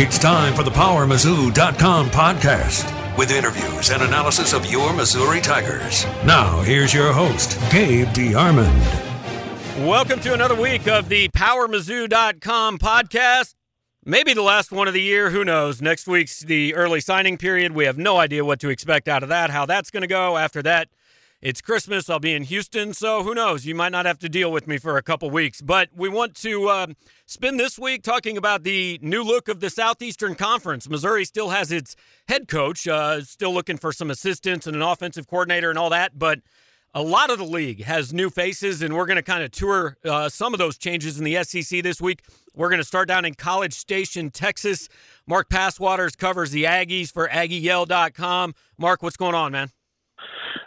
It's time for the PowerMizzou.com podcast with interviews and analysis of your Missouri Tigers. Now, here's your host, Gabe DeArmond. Welcome to another week of the PowerMizzou.com podcast. Maybe the last one of the year. Who knows? Next week's the early signing period. We have no idea what to expect out of that, how that's going to go. After that, it's Christmas. I'll be in Houston, so who knows? You might not have to deal with me for a couple weeks. But we want to uh, spend this week talking about the new look of the Southeastern Conference. Missouri still has its head coach, uh, still looking for some assistants and an offensive coordinator and all that. But a lot of the league has new faces, and we're going to kind of tour uh, some of those changes in the SEC this week. We're going to start down in College Station, Texas. Mark Passwaters covers the Aggies for AggieYell.com. Mark, what's going on, man?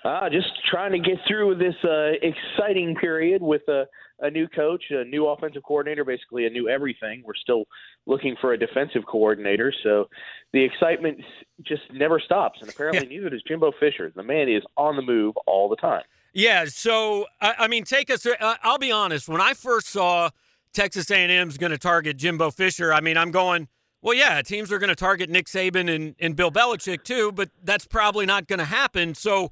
Uh, just trying to get through this uh, exciting period with a, a new coach, a new offensive coordinator, basically a new everything. We're still looking for a defensive coordinator, so the excitement just never stops. And apparently, neither does Jimbo Fisher. The man is on the move all the time. Yeah. So I, I mean, take us. Uh, I'll be honest. When I first saw Texas A&M's going to target Jimbo Fisher, I mean, I'm going. Well, yeah, teams are going to target Nick Saban and, and Bill Belichick too, but that's probably not going to happen. So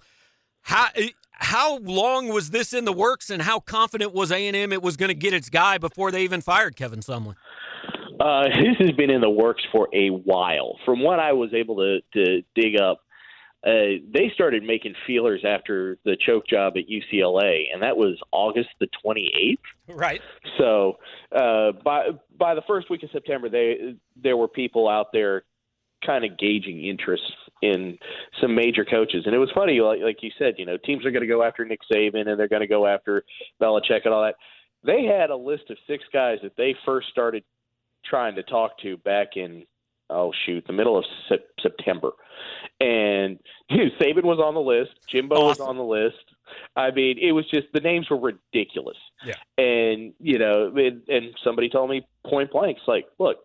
how how long was this in the works, and how confident was A and M it was going to get its guy before they even fired Kevin Sumlin? Uh, this has been in the works for a while. From what I was able to, to dig up, uh, they started making feelers after the choke job at UCLA, and that was August the 28th. Right. So uh, by by the first week of September, they there were people out there kind of gauging interest in some major coaches. And it was funny, like, like you said, you know, teams are going to go after Nick Saban and they're going to go after Belichick and all that. They had a list of six guys that they first started trying to talk to back in oh shoot, the middle of se- September. And dude, Saban was on the list, Jimbo awesome. was on the list. I mean, it was just the names were ridiculous. Yeah. And you know, and, and somebody told me point blank, it's like, look,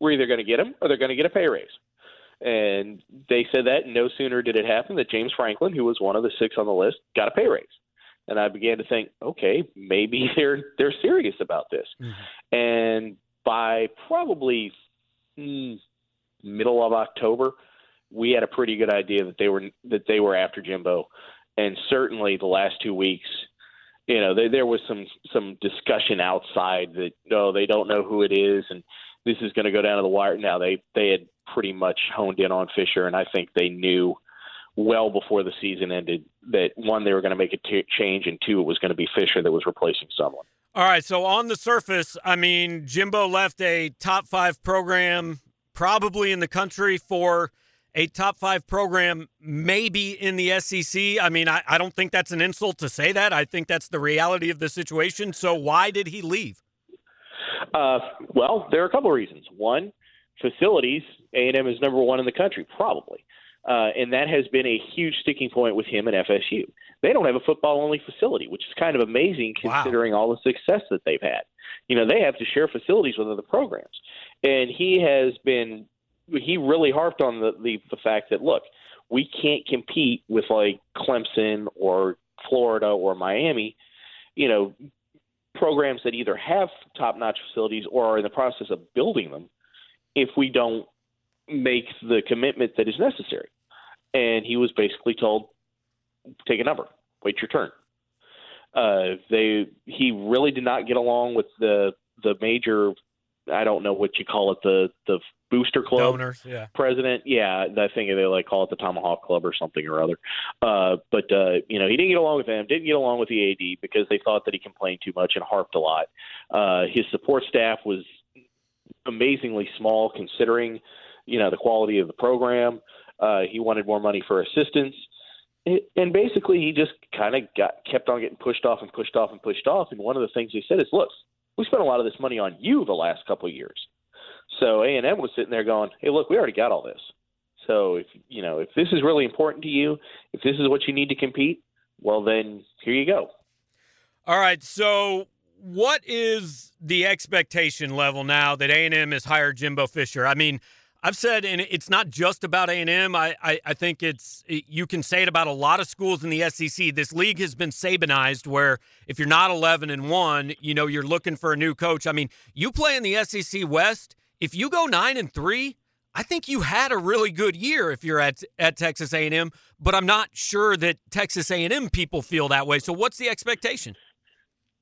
we're either going to get him or they're going to get a pay raise. And they said that no sooner did it happen that James Franklin, who was one of the six on the list, got a pay raise. And I began to think, okay, maybe they're they're serious about this. Mm-hmm. And by probably mm, middle of October, we had a pretty good idea that they were that they were after Jimbo. And certainly the last two weeks, you know, they, there was some some discussion outside that no, they don't know who it is, and this is going to go down to the wire. Now they they had pretty much honed in on Fisher, and I think they knew well before the season ended that one they were going to make a t- change, and two it was going to be Fisher that was replacing someone. All right, so on the surface, I mean, Jimbo left a top five program probably in the country for a top five program, maybe in the SEC. I mean, I, I don't think that's an insult to say that. I think that's the reality of the situation. So why did he leave? Uh, well, there are a couple of reasons. One, facilities, A&M is number one in the country, probably. Uh, and that has been a huge sticking point with him and FSU. They don't have a football only facility, which is kind of amazing considering wow. all the success that they've had. You know, they have to share facilities with other programs. And he has been, he really harped on the, the, the fact that, look, we can't compete with like Clemson or Florida or Miami, you know, programs that either have top notch facilities or are in the process of building them if we don't make the commitment that is necessary. And he was basically told, take a number, wait your turn. Uh, they he really did not get along with the the major I don't know what you call it the the booster club Donors, yeah. president. Yeah, I think they like call it the Tomahawk Club or something or other. Uh, but uh, you know, he didn't get along with them. Didn't get along with the AD because they thought that he complained too much and harped a lot. Uh, his support staff was amazingly small considering you know the quality of the program. Uh, he wanted more money for assistance. And basically, he just kind of got kept on getting pushed off and pushed off and pushed off. And one of the things he said is, "Look, we spent a lot of this money on you the last couple of years. So A and M was sitting there going, "Hey, look, we already got all this. So if you know if this is really important to you, if this is what you need to compete, well then here you go." All right. So what is the expectation level now that A and M has hired Jimbo Fisher? I mean. I've said, and it's not just about A and M. I, I, I think it's you can say it about a lot of schools in the SEC. This league has been Sabanized, where if you're not 11 and one, you know you're looking for a new coach. I mean, you play in the SEC West. If you go nine and three, I think you had a really good year if you're at at Texas A&M, but I'm not sure that Texas A&M people feel that way. So what's the expectation?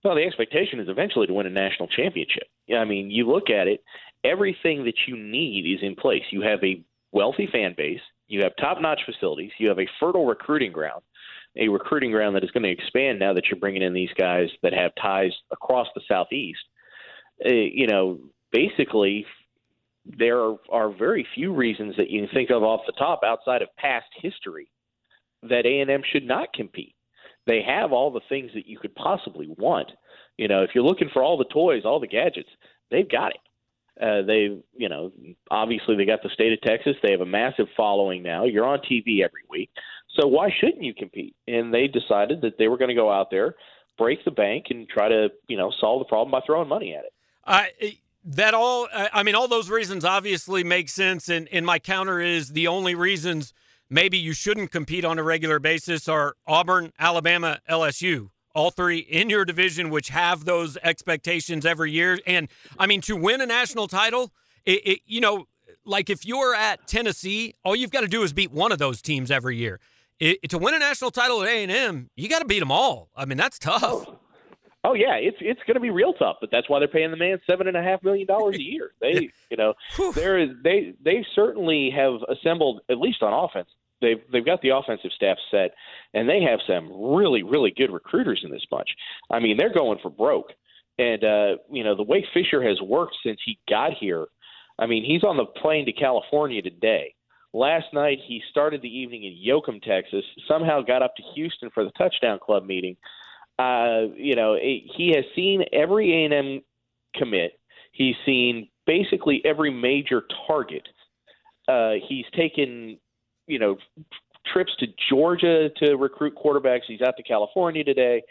Well, the expectation is eventually to win a national championship. Yeah, I mean, you look at it, everything that you need is in place. You have a wealthy fan base, you have top-notch facilities, you have a fertile recruiting ground, a recruiting ground that is going to expand now that you're bringing in these guys that have ties across the southeast. Uh, you know, basically there are very few reasons that you can think of off the top outside of past history that A&M should not compete. They have all the things that you could possibly want. You know, if you're looking for all the toys, all the gadgets, they've got it. Uh, they, you know, obviously they got the state of Texas. They have a massive following now. You're on TV every week, so why shouldn't you compete? And they decided that they were going to go out there, break the bank, and try to, you know, solve the problem by throwing money at it. I that all i mean all those reasons obviously make sense and, and my counter is the only reasons maybe you shouldn't compete on a regular basis are auburn alabama lsu all three in your division which have those expectations every year. And i mean to win a national title it, it you know like if you're at tennessee all you've got to do is beat one of those teams every year. It, to win a national title at a&m you got to beat them all. I mean that's tough oh, Oh yeah, it's it's going to be real tough, but that's why they're paying the man seven and a half million dollars a year. They, you know, there is they they certainly have assembled at least on offense. They've they've got the offensive staff set, and they have some really really good recruiters in this bunch. I mean, they're going for broke, and uh, you know the way Fisher has worked since he got here. I mean, he's on the plane to California today. Last night he started the evening in Yoakum, Texas. Somehow got up to Houston for the touchdown club meeting uh, you know, he has seen every A&M commit. He's seen basically every major target. Uh, he's taken, you know, trips to Georgia to recruit quarterbacks. He's out to California today.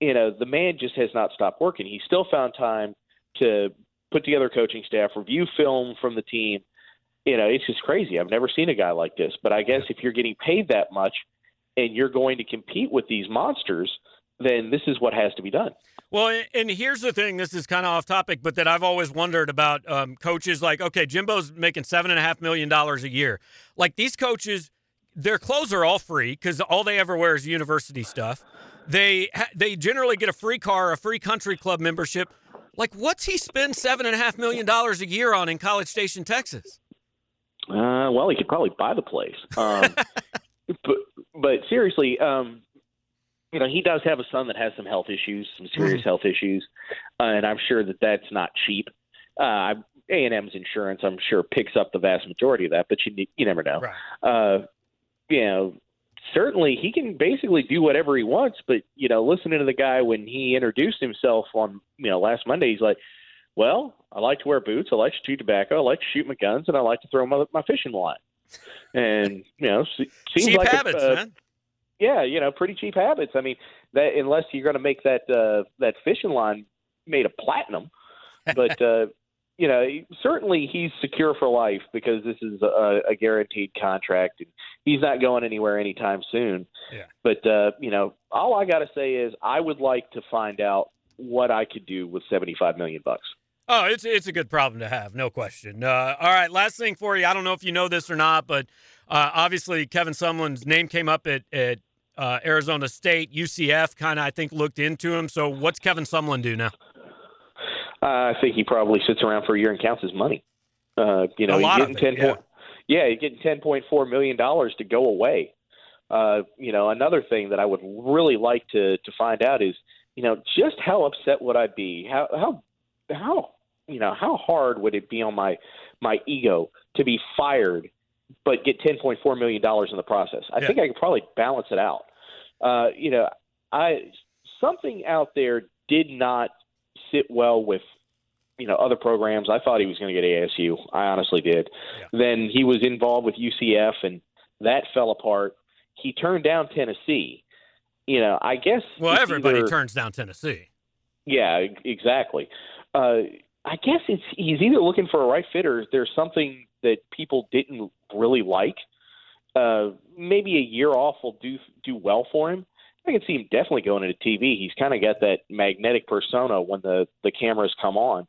You know, the man just has not stopped working. He still found time to put together coaching staff, review film from the team. You know, it's just crazy. I've never seen a guy like this. But I guess if you're getting paid that much and you're going to compete with these monsters – then this is what has to be done. Well, and here's the thing. This is kind of off topic, but that I've always wondered about um, coaches. Like, okay, Jimbo's making seven and a half million dollars a year. Like these coaches, their clothes are all free because all they ever wear is university stuff. They they generally get a free car, a free country club membership. Like, what's he spend seven and a half million dollars a year on in College Station, Texas? Uh, well, he could probably buy the place. Um, but but seriously, um, you know, he does have a son that has some health issues, some serious mm health issues, uh, and I'm sure that that's not cheap. Uh, A and M's insurance, I'm sure, picks up the vast majority of that, but you you never know. Right. Uh, you know, certainly he can basically do whatever he wants, but you know, listening to the guy when he introduced himself on you know last Monday, he's like, "Well, I like to wear boots, I like to chew tobacco, I like to shoot my guns, and I like to throw my, my fishing line." And you know, seems Cheap like habits, a, man yeah, you know, pretty cheap habits. I mean, that unless you're going to make that uh, that fishing line made of platinum, but uh, you know, certainly he's secure for life because this is a, a guaranteed contract, and he's not going anywhere anytime soon. Yeah. But uh, you know, all I got to say is I would like to find out what I could do with seventy five million bucks. Oh, it's it's a good problem to have, no question. Uh, all right, last thing for you. I don't know if you know this or not, but uh, obviously Kevin Sumlin's name came up at, at uh, Arizona State, UCF kind of, I think, looked into him. So what's Kevin Sumlin do now? Uh, I think he probably sits around for a year and counts his money. Uh, you know, he's getting of it, 10 yeah. yeah, he's getting ten point four million dollars to go away. Uh, you know, another thing that I would really like to to find out is, you know, just how upset would I be? How how how you know how hard would it be on my my ego to be fired but get ten point four million dollars in the process. I Yeah. think I could probably balance it out. Uh, you know, I something out there did not sit well with you know other programs. I thought he was going to get ASU. I honestly did. Yeah. Then he was involved with UCF, and that fell apart. He turned down Tennessee. You know, I guess. Well, everybody either- turns down Tennessee. yeah, exactly. Uh, I guess it's he's either looking for a right fit or there's something that people didn't really like. Uh, maybe a year off will do do well for him. I can see him definitely going into TV. He's kind of got that magnetic persona when the the cameras come on.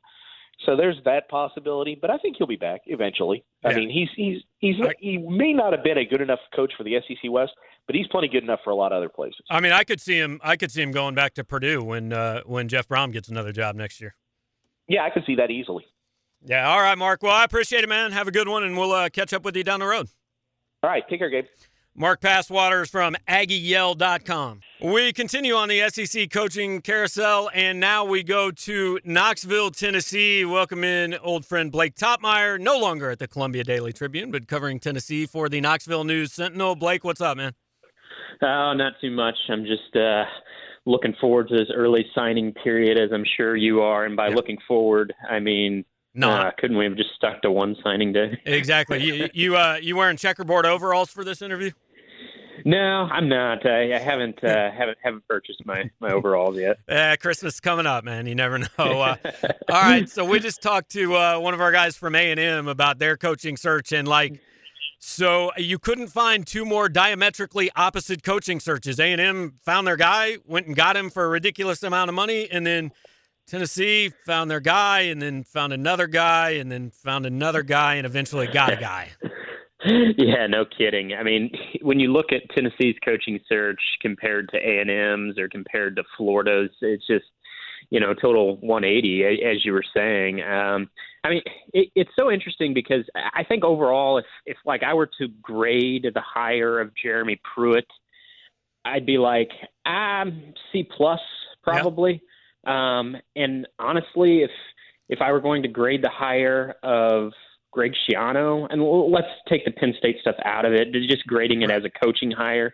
So there's that possibility, but I think he'll be back eventually. Yeah. I mean, he's he's he's I- he may not have been a good enough coach for the SEC West, but he's plenty good enough for a lot of other places. I mean, I could see him. I could see him going back to Purdue when uh, when Jeff Brohm gets another job next year. Yeah, I could see that easily. Yeah. All right, Mark. Well, I appreciate it, man. Have a good one, and we'll uh, catch up with you down the road. All right, take care, Gabe. Mark Passwaters from AggieYell.com. We continue on the SEC coaching carousel, and now we go to Knoxville, Tennessee. Welcome in old friend Blake Toppmeyer, no longer at the Columbia Daily Tribune, but covering Tennessee for the Knoxville News Sentinel. Blake, what's up, man? Oh, not too much. I'm just uh, looking forward to this early signing period, as I'm sure you are. And by Yeah. looking forward, I mean, No, uh, couldn't we have just stuck to one signing day? exactly. You you uh, you wearing checkerboard overalls for this interview? No, I'm not. I, I haven't uh, haven't haven't purchased my my overalls yet. Uh, Christmas is coming up, man. You never know. Uh, all right, so we just talked to uh, one of our guys from A and M about their coaching search, and like, so you couldn't find two more diametrically opposite coaching searches. A and M found their guy, went and got him for a ridiculous amount of money, and then Tennessee found their guy, and then found another guy, and then found another guy, and eventually got a guy. yeah, no kidding. I mean, when you look at Tennessee's coaching search compared to A and M's or compared to Florida's, it's just you know total 180, as you were saying. Um, I mean, it, it's so interesting because I think overall, if if like I were to grade the hire of Jeremy Pruitt, I'd be like um, C plus probably. Um, and honestly, if if I were going to grade the hire of Greg Schiano, and let's take the Penn State stuff out of it, just grading it as a coaching hire,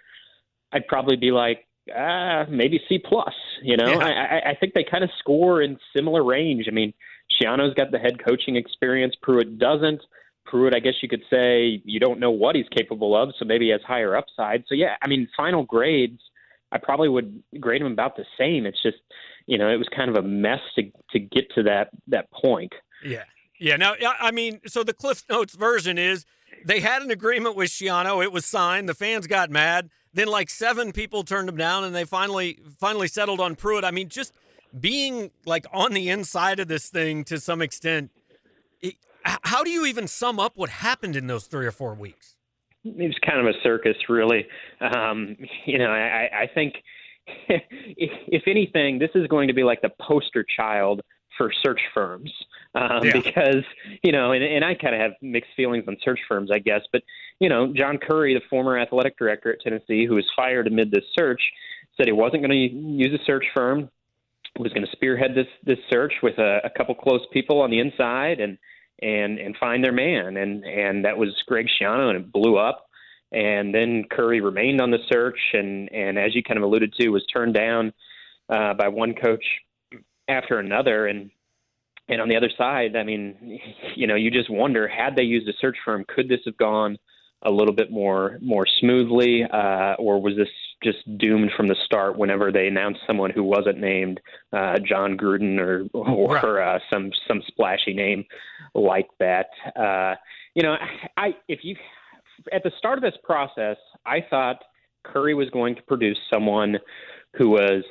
I'd probably be like, ah, maybe C plus. You know, Yeah. I, I, think they kind of score in similar range. I mean, Schiano's got the head coaching experience. Pruitt doesn't. Pruitt, I guess you could say you don't know what he's capable of, so maybe he has higher upside. So yeah, I mean, final grades, I probably would grade him about the same. It's just, you know, it was kind of a mess to to get to that that point. Yeah. Yeah. Now, I mean, so the Cliff Notes version is they had an agreement with Schiano. It was signed. The fans got mad. Then, like seven people turned him down, and they finally finally settled on Pruitt. I mean, just being like on the inside of this thing to some extent. It, how do you even sum up what happened in those three or four weeks? It was kind of a circus, really. Um, you know, I, I think if, if anything, this is going to be like the poster child for search firms um, Yeah. because you know, and, and I kind of have mixed feelings on search firms, I guess. But you know, John Currie, the former athletic director at Tennessee, who was fired amid this search, said he wasn't going to use a search firm. Was going to spearhead this this search with a, a couple close people on the inside and and and find their man. And and that was Greg Schiano and it blew up. And then Currie remained on the search. And and as you kind of alluded to was turned down uh, by one coach after another. And and on the other side I mean you know you just wonder had they used a search firm could this have gone a little bit more more smoothly uh, or was this just doomed from the start whenever they announced someone who wasn't named uh, Jon Gruden or or uh, some some splashy name like that. Uh, you know, I if you at the start of this process, I thought Currie was going to produce someone who was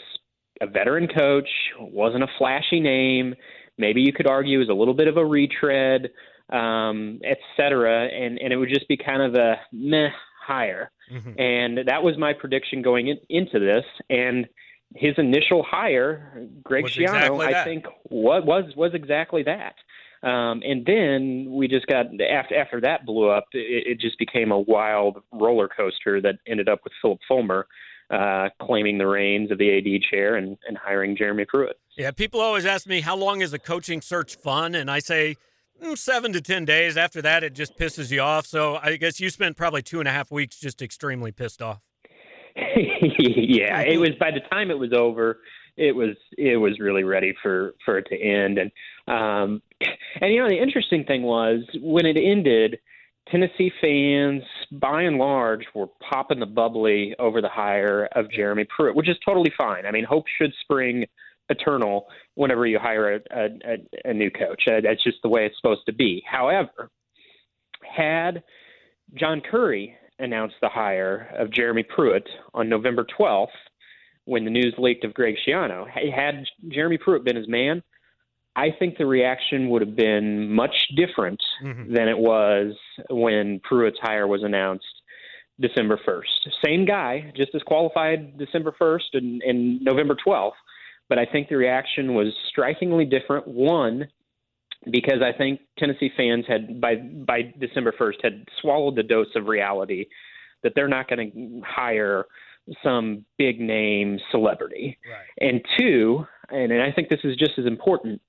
a veteran coach, wasn't a flashy name. Maybe you could argue is a little bit of a retread, um, et cetera, and and it would just be kind of a meh hire. Mm-hmm. And that was my prediction going in, into this. And his initial hire, Greg Was Schiano, exactly I think what was was exactly that. Um, and then we just got after after that blew up, it, it just became a wild roller coaster that ended up with Phillip Fulmer uh, claiming the reins of the AD chair and, and hiring Jeremy Pruitt. Yeah, people always ask me how long is a coaching search fun, and I say seven to ten days. After that, it just pisses you off. So I guess you spent probably two and a half weeks just extremely pissed off. yeah, it was by the time it was over, it was it was really ready for for it to end. And um, and you know the interesting thing was when it ended, Tennessee fans by and large were popping the bubbly over the hire of Jeremy Pruitt, which is totally fine. I mean, hope should spring eternal whenever you hire a, a, a, new coach. Uh, That's just the way it's supposed to be. However, had John Currie announced the hire of Jeremy Pruitt on November 12th when the news leaked of Greg Schiano. Had Jeremy Pruitt been his man, I think the reaction would have been much different mm-hmm. than it was when Pruitt's hire was announced December 1st. Same guy, just as qualified December 1st and, and November 12th. But I think the reaction was strikingly different. One, because I think Tennessee fans had by by December 1st had swallowed the dose of reality that they're not going to hire some big name celebrity. Right. And two, and, and I think this is just as important,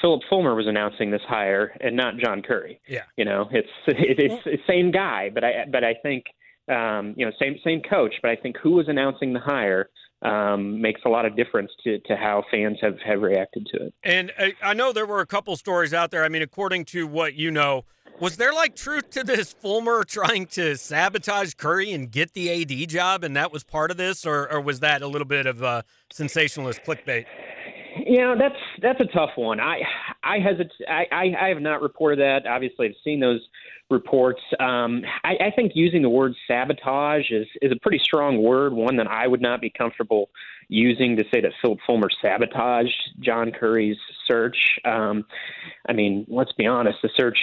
Phillip Fulmer was announcing this hire and not John Currie. Yeah. You know, it's it, it's the same guy, but I but I think um, you know same same coach, but I think who was announcing the hire um, makes a lot of difference to, to how fans have, have reacted to it. And I, I know there were a couple stories out there. I mean, according to what you know, was there like truth to this Fulmer trying to sabotage Currie and get the AD job, and that was part of this, or, or was that a little bit of a sensationalist clickbait? You know, that's that's a tough one. I I hesitate. I, I, I have not reported that. Obviously, I've seen those reports. Um, I, I think using the word sabotage is is a pretty strong word, one that I would not be comfortable using to say that Phillip Fulmer sabotaged John Currie's search. Um, I mean, let's be honest, the search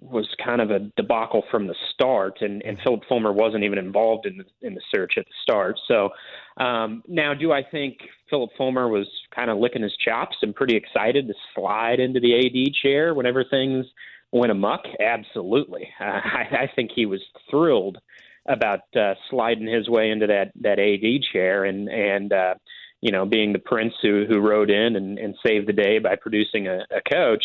was kind of a debacle from the start, and, and Phillip Fulmer wasn't even involved in the in the search at the start. So um, now, do I think Phillip Fulmer was kind of licking his chops and pretty excited to slide into the AD chair whenever things went amuck? Absolutely. Uh, I, I think he was thrilled about uh, sliding his way into that that AD chair and and uh, you know being the prince who who rode in and, and saved the day by producing a, a coach.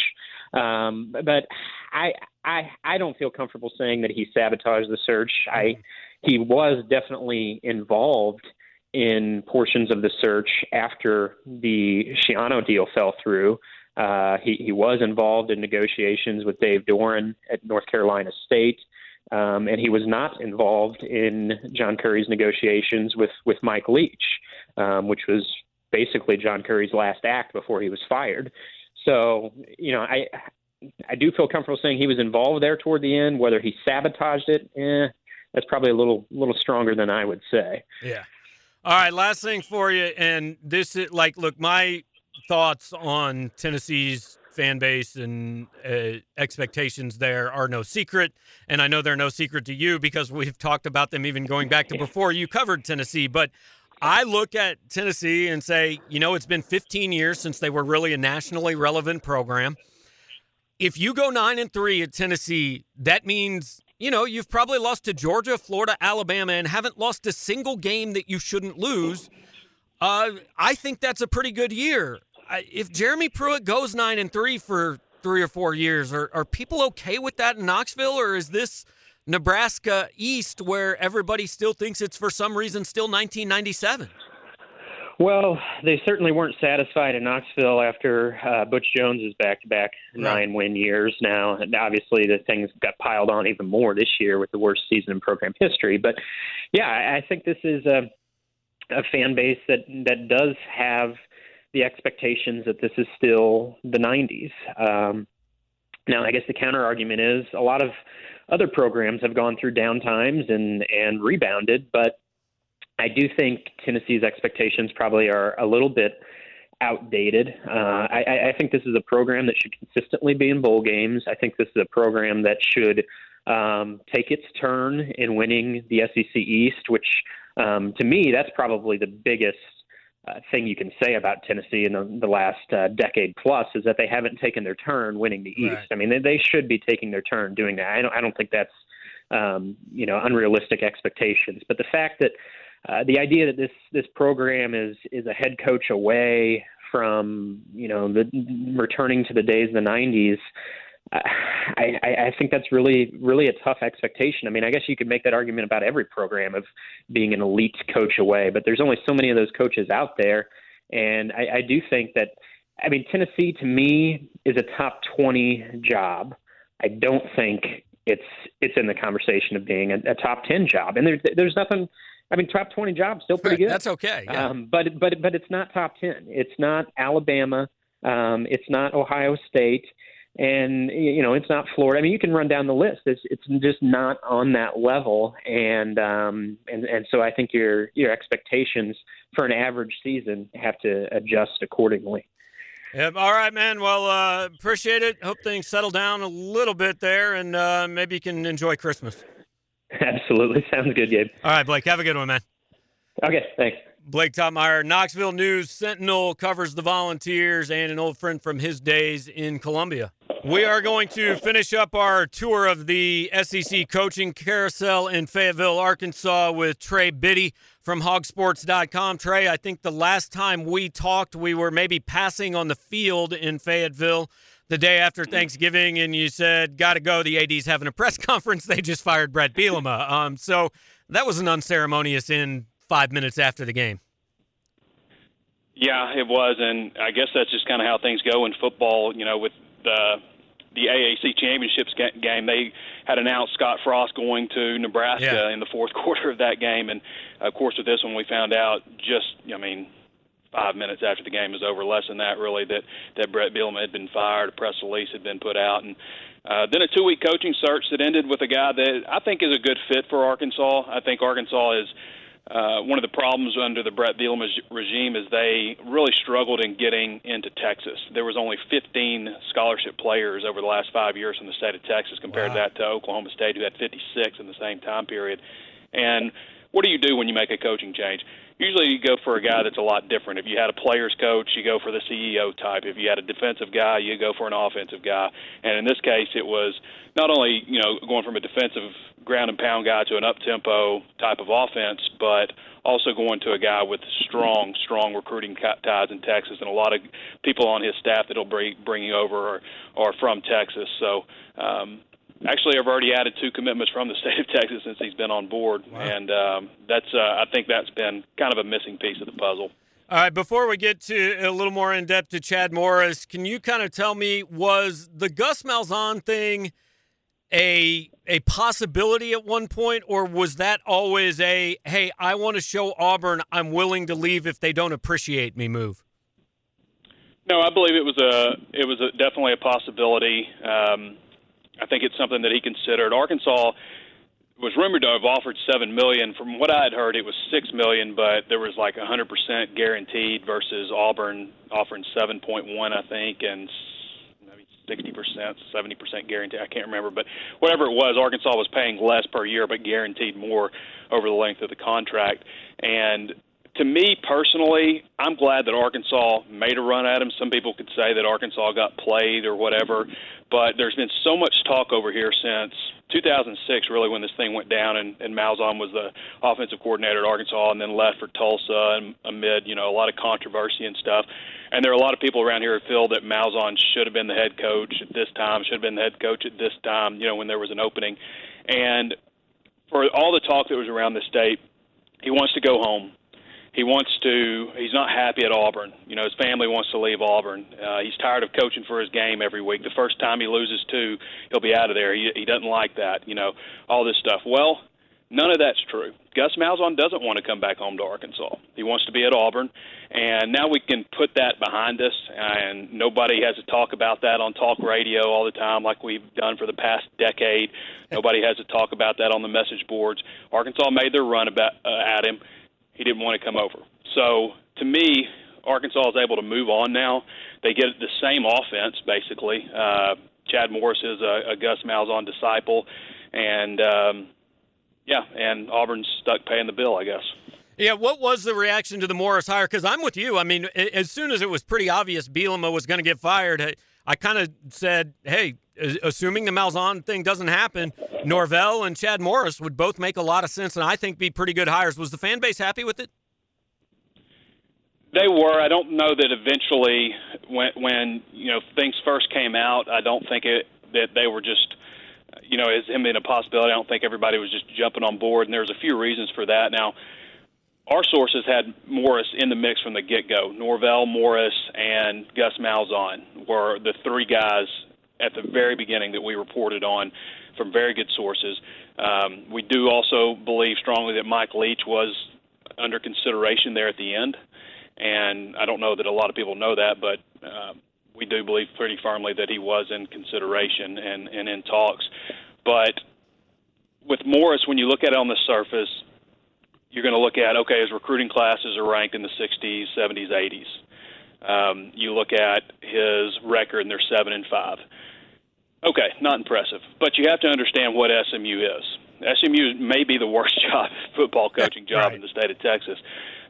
Um, but I I I don't feel comfortable saying that he sabotaged the search. I he was definitely involved in portions of the search after the Schiano deal fell through. Uh, he, he was involved in negotiations with Dave Doeren at North Carolina State, um, and he was not involved in John Currie's negotiations with, with Mike Leach, um, which was basically John Currie's last act before he was fired. So, you know, I I do feel comfortable saying he was involved there toward the end. Whether he sabotaged it, eh, that's probably a little little stronger than I would say. Yeah. All right, last thing for you, and this is like, look, my thoughts on Tennessee's fan base and uh, expectations there are no secret, and I know they're no secret to you because we've talked about them even going back to before you covered Tennessee. But I look at Tennessee and say, you know, it's been 15 years since they were really a nationally relevant program. If you go nine and three at Tennessee, that means you know, you've probably lost to Georgia, Florida, Alabama, and haven't lost a single game that you shouldn't lose. Uh, I think that's a pretty good year. If Jeremy Pruitt goes nine and three for three or four years, are, are people okay with that in Knoxville, or is this Nebraska East where everybody still thinks it's for some reason still 1997? Well, they certainly weren't satisfied in Knoxville after uh, Butch Jones's back-to-back nine-win years. Now, and obviously, the things got piled on even more this year with the worst season in program history. But yeah, I think this is a, a fan base that that does have the expectations that this is still the '90s. Um, now, I guess the counter argument is a lot of other programs have gone through down times and and rebounded, but I do think Tennessee's expectations probably are a little bit outdated. Uh, I, I think this is a program that should consistently be in bowl games. I think this is a program that should um, take its turn in winning the SEC East, which um, to me, that's probably the biggest uh, thing you can say about Tennessee in the, the last uh, decade plus is that they haven't taken their turn winning the East. Right. I mean, they, they should be taking their turn doing that. I don't, I don't think that's um, you know unrealistic expectations, but the fact that uh, the idea that this this program is is a head coach away from you know the returning to the days of the 90s I, I, think that's really really a tough expectation. I mean, I guess you could make that argument about every program of being an elite coach away, but there's only so many of those coaches out there, and I, I do think that I mean Tennessee to me is a top 20 job. I don't think it's it's in the conversation of being a, a top 10 job, and there's there's nothing I mean, top twenty jobs still pretty good. That's okay. Yeah. Um, but but but it's not top ten. It's not Alabama. Um, it's not Ohio State, and you know it's not Florida. I mean, you can run down the list. It's it's just not on that level, and um, and and so I think your your expectations for an average season have to adjust accordingly. Yep. All right, man. Well, uh, appreciate it. Hope things settle down a little bit there, and uh, maybe you can enjoy Christmas. Absolutely. Sounds good, Gabe. All right, Blake. Have a good one, man. Okay. Thanks. Blake Toppmeyer, Knoxville News Sentinel, covers the Volunteers and an old friend from his days in Columbia. We are going to finish up our tour of the SEC coaching carousel in Fayetteville, Arkansas, with Trey Biddy from hogsports.com. Trey, I think the last time we talked, we were maybe passing on the field in Fayetteville the day after Thanksgiving, and you said, Got to go. The AD's having a press conference. They just fired Bret Bielema. Um, so that was an unceremonious end five minutes after the game. Yeah, it was, and I guess that's just kind of how things go in football. You know, with the the AAC championships game, they had announced Scott Frost going to Nebraska yeah. in the fourth quarter of that game, and of course with this one we found out just, I mean, five minutes after the game was over, less than that really, that that Bret Bielema had been fired, a press release had been put out, and uh, then a two-week coaching search that ended with a guy that I think is a good fit for Arkansas. I think Arkansas is uh, one of the problems under the Bret Bielema regime is they really struggled in getting into Texas. There was only 15 scholarship players over the last five years in the state of Texas, compared wow. that to Oklahoma State, who had 56 in the same time period. And what do you do when you make a coaching change? Usually, you go for a guy that's a lot different. If you had a players coach, you go for the CEO type. If you had a defensive guy, you go for an offensive guy. And in this case, it was not only you know going from a defensive ground and pound guy to an up tempo type of offense, but also going to a guy with strong, strong recruiting ties in Texas, and a lot of people on his staff that'll be bringing over are, are from Texas. So. Um, Actually, I've already added two commitments from the state of Texas since he's been on board, wow. and um, that's uh, I think that's been kind of a missing piece of the puzzle. All right, before we get to a little more in depth to Chad Morris, can you kind of tell me was the Gus Malzahn thing a a possibility at one point, or was that always a hey, I want to show Auburn I'm willing to leave if they don't appreciate me move? No, I believe it was a it was a, definitely a possibility. Um, I think it's something that he considered. Arkansas was rumored to have offered seven million. From what I had heard, it was six million, but there was like a hundred percent guaranteed versus Auburn offering seven point one, I think, and maybe sixty percent, seventy percent guarantee. I can't remember, but whatever it was, Arkansas was paying less per year, but guaranteed more over the length of the contract. And to me personally, I'm glad that Arkansas made a run at him. Some people could say that Arkansas got played or whatever, but there's been so much talk over here since 2006, really, when this thing went down, and, and Malzahn was the offensive coordinator at Arkansas, and then left for Tulsa, and amid you know a lot of controversy and stuff. And there are a lot of people around here who feel that Malzahn should have been the head coach at this time, should have been the head coach at this time, you know, when there was an opening. And for all the talk that was around the state, he wants to go home he wants to. He's not happy at Auburn. You know, his family wants to leave Auburn. Uh, he's tired of coaching for his game every week. The first time he loses two, he'll be out of there. He, he doesn't like that. You know, all this stuff. Well, none of that's true. Gus Malzahn doesn't want to come back home to Arkansas. He wants to be at Auburn, and now we can put that behind us. And nobody has to talk about that on talk radio all the time, like we've done for the past decade. Nobody has to talk about that on the message boards. Arkansas made their run about uh, at him he didn't want to come over. So to me, Arkansas is able to move on now. They get the same offense basically. Uh, Chad Morris is a, a Gus Malzahn disciple, and um, yeah, and Auburn's stuck paying the bill, I guess. Yeah, what was the reaction to the Morris hire? Because I'm with you. I mean, as soon as it was pretty obvious Bielema was going to get fired, I, I kind of said, "Hey, assuming the Malzahn thing doesn't happen, Norvell and Chad Morris would both make a lot of sense, and I think be pretty good hires." Was the fan base happy with it? They were. I don't know that eventually, when when you know things first came out, I don't think it that they were just, you know, as him being a possibility. I don't think everybody was just jumping on board, and there's a few reasons for that. Now, our sources had Morris in the mix from the get go. Norvell, Morris, and Gus Malzahn were the three guys at the very beginning that we reported on from very good sources. Um, we do also believe strongly that Mike Leach was under consideration there at the end, and I don't know that a lot of people know that, but uh, we do believe pretty firmly that he was in consideration and, and in talks. But with Morris, when you look at it on the surface, you're going to look at okay, his recruiting classes are ranked in the 60s, 70s, 80s. Um, you look at his record, and they're seven and five. Okay, not impressive, but you have to understand what SMU is. SMU may be the worst job football coaching job right. in the state of Texas.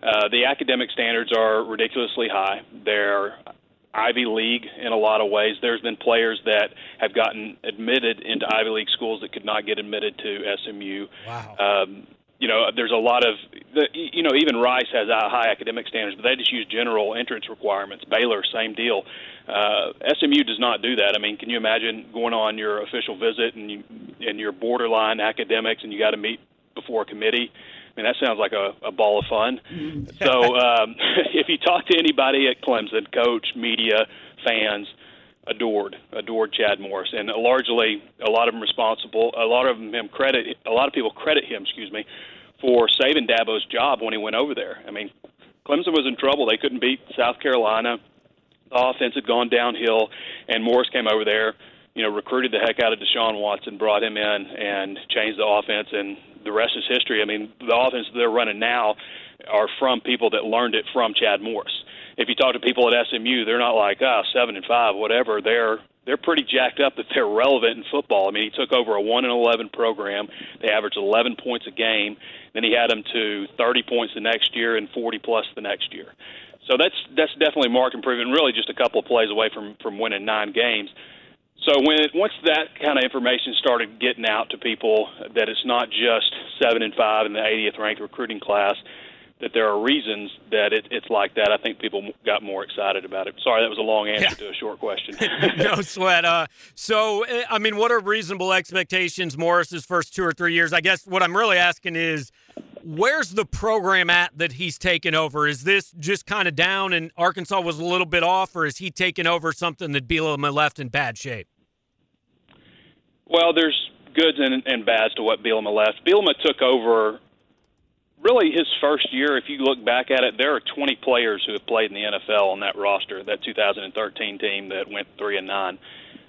Uh, the academic standards are ridiculously high. They're Ivy League in a lot of ways. There's been players that have gotten admitted into Ivy League schools that could not get admitted to SMU. Wow. Um, you know, there's a lot of, the, you know, even Rice has high academic standards, but they just use general entrance requirements. Baylor, same deal. Uh, SMU does not do that. I mean, can you imagine going on your official visit and you and your borderline academics, and you got to meet before a committee? I mean, that sounds like a, a ball of fun. so, um, if you talk to anybody at Clemson, coach, media, fans, adored, adored Chad Morris, and largely a lot of them responsible. A lot of them him credit. A lot of people credit him, excuse me, for saving Dabo's job when he went over there. I mean, Clemson was in trouble. They couldn't beat South Carolina. The offense had gone downhill, and Morris came over there. You know, recruited the heck out of Deshaun Watson, brought him in, and changed the offense, and the rest is history. I mean, the offense they're running now are from people that learned it from Chad Morris if you talk to people at SMU, they're not like, ah, oh, seven and five, whatever. They're they're pretty jacked up that they're relevant in football. I mean, he took over a one and eleven program. They averaged eleven points a game. Then he had them to thirty points the next year and forty plus the next year. So that's that's definitely mark improvement. Really, just a couple of plays away from from winning nine games. So when it, once that kind of information started getting out to people that it's not just seven and five in the 80th ranked recruiting class, that there are reasons that it, it's like that. I think people got more excited about it. Sorry, that was a long answer yeah. to a short question. no sweat. Uh, so, eh, I mean, what are reasonable expectations Morris's first two or three years? I guess what I'm really asking is, where's the program at that he's taken over? Is this just kind of down and Arkansas was a little bit off, or is he taking over something that Bielema left in bad shape? Well, there's goods and, and bads to what Bielema left. Bielema took over really his first year, if you look back at it, there are 20 players who have played in the NFL on that roster, that 2013 team that went three and nine.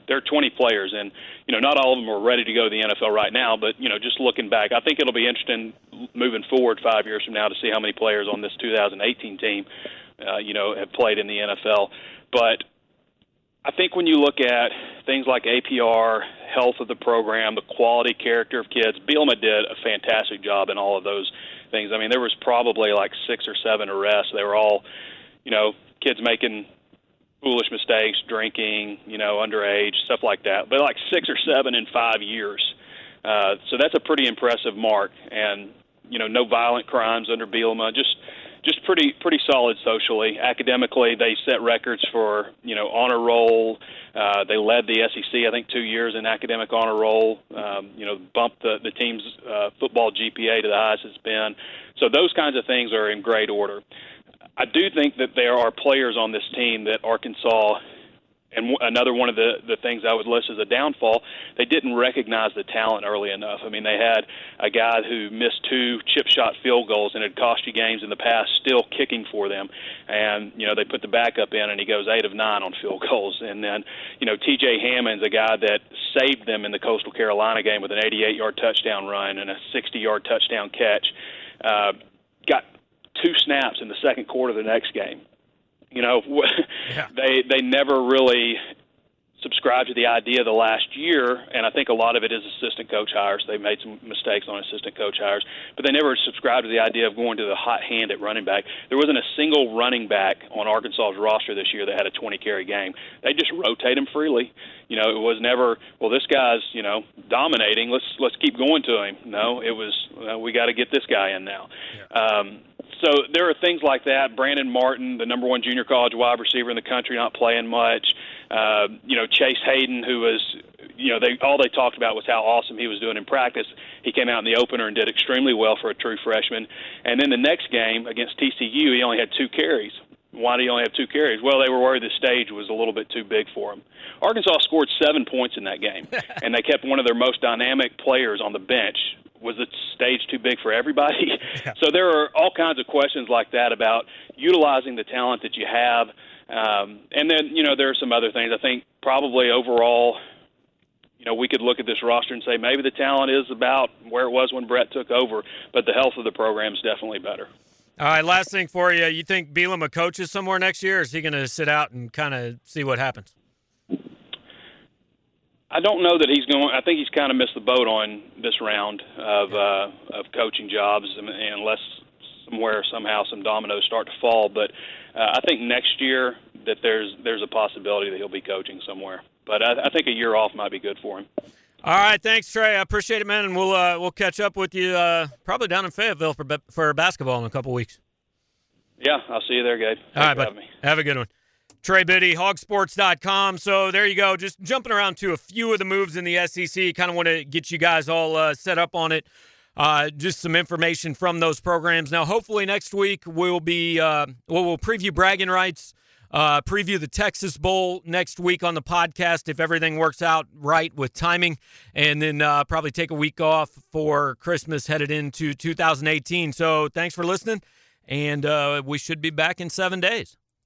There are 20 players, and you know not all of them are ready to go to the NFL right now. But you know, just looking back, I think it'll be interesting moving forward five years from now to see how many players on this 2018 team, uh, you know, have played in the NFL. But I think when you look at things like APR, health of the program, the quality character of kids, Bielema did a fantastic job in all of those things. I mean, there was probably like six or seven arrests. They were all, you know, kids making foolish mistakes, drinking, you know, underage, stuff like that. But like six or seven in five years. Uh, so that's a pretty impressive mark. And, you know, no violent crimes under Bielema. Just just pretty pretty solid socially. Academically, they set records for you know honor roll. Uh, they led the SEC, I think, two years in academic honor roll. Um, you know, bumped the the team's uh, football GPA to the highest it's been. So those kinds of things are in great order. I do think that there are players on this team that Arkansas and another one of the the things I would list as a downfall, they didn't recognize the talent early enough. I mean, they had a guy who missed two chip shot field goals and had cost you games in the past, still kicking for them, and you know they put the backup in and he goes eight of nine on field goals, and then you know T.J. Hammond's a guy that saved them in the Coastal Carolina game with an 88 yard touchdown run and a 60 yard touchdown catch. Uh, got two snaps in the second quarter of the next game you know, yeah. they they never really subscribed to the idea the last year, and I think a lot of it is assistant coach hires. They made some mistakes on assistant coach hires, but they never subscribed to the idea of going to the hot hand at running back. There wasn't a single running back on Arkansas's roster this year that had a 20 carry game. They just rotate him freely. You know, it was never well. This guy's you know dominating. Let's let's keep going to him. No, it was well, we got to get this guy in now. Yeah. Um, so there are things like that. Brandon Martin, the number one junior college wide receiver in the country, not playing much. Uh, you know, Chase Hayden, who was, you know, they all they talked about was how awesome he was doing in practice. He came out in the opener and did extremely well for a true freshman. And then the next game against TCU, he only had two carries. Why do you only have two carries? Well, they were worried the stage was a little bit too big for him. Arkansas scored seven points in that game, and they kept one of their most dynamic players on the bench was the stage too big for everybody? Yeah. So there are all kinds of questions like that about utilizing the talent that you have. Um, and then, you know, there are some other things. I think probably overall, you know, we could look at this roster and say maybe the talent is about where it was when Bret took over, but the health of the program is definitely better. All right, last thing for you. You think Bielema coaches somewhere next year, or is he going to sit out and kind of see what happens? I don't know that he's going. I think he's kind of missed the boat on this round of uh, of coaching jobs, unless somewhere somehow some dominoes start to fall. But uh, I think next year that there's there's a possibility that he'll be coaching somewhere. But I, I think a year off might be good for him. All right, thanks, Trey. I appreciate it, man, and we'll uh, we'll catch up with you uh, probably down in Fayetteville for for basketball in a couple weeks. Yeah, I'll see you there, Gabe. Thanks All right, bud. Have a good one. Trey Biddy, hawgsports.com. So there you go. Just jumping around to a few of the moves in the SEC. Kind of want to get you guys all uh, set up on it. Uh, just some information from those programs. Now, hopefully next week we'll be uh, well, we'll preview bragging rights, uh, preview the Texas Bowl next week on the podcast if everything works out right with timing, and then uh, probably take a week off for Christmas headed into 2018. So thanks for listening, and uh, we should be back in seven days.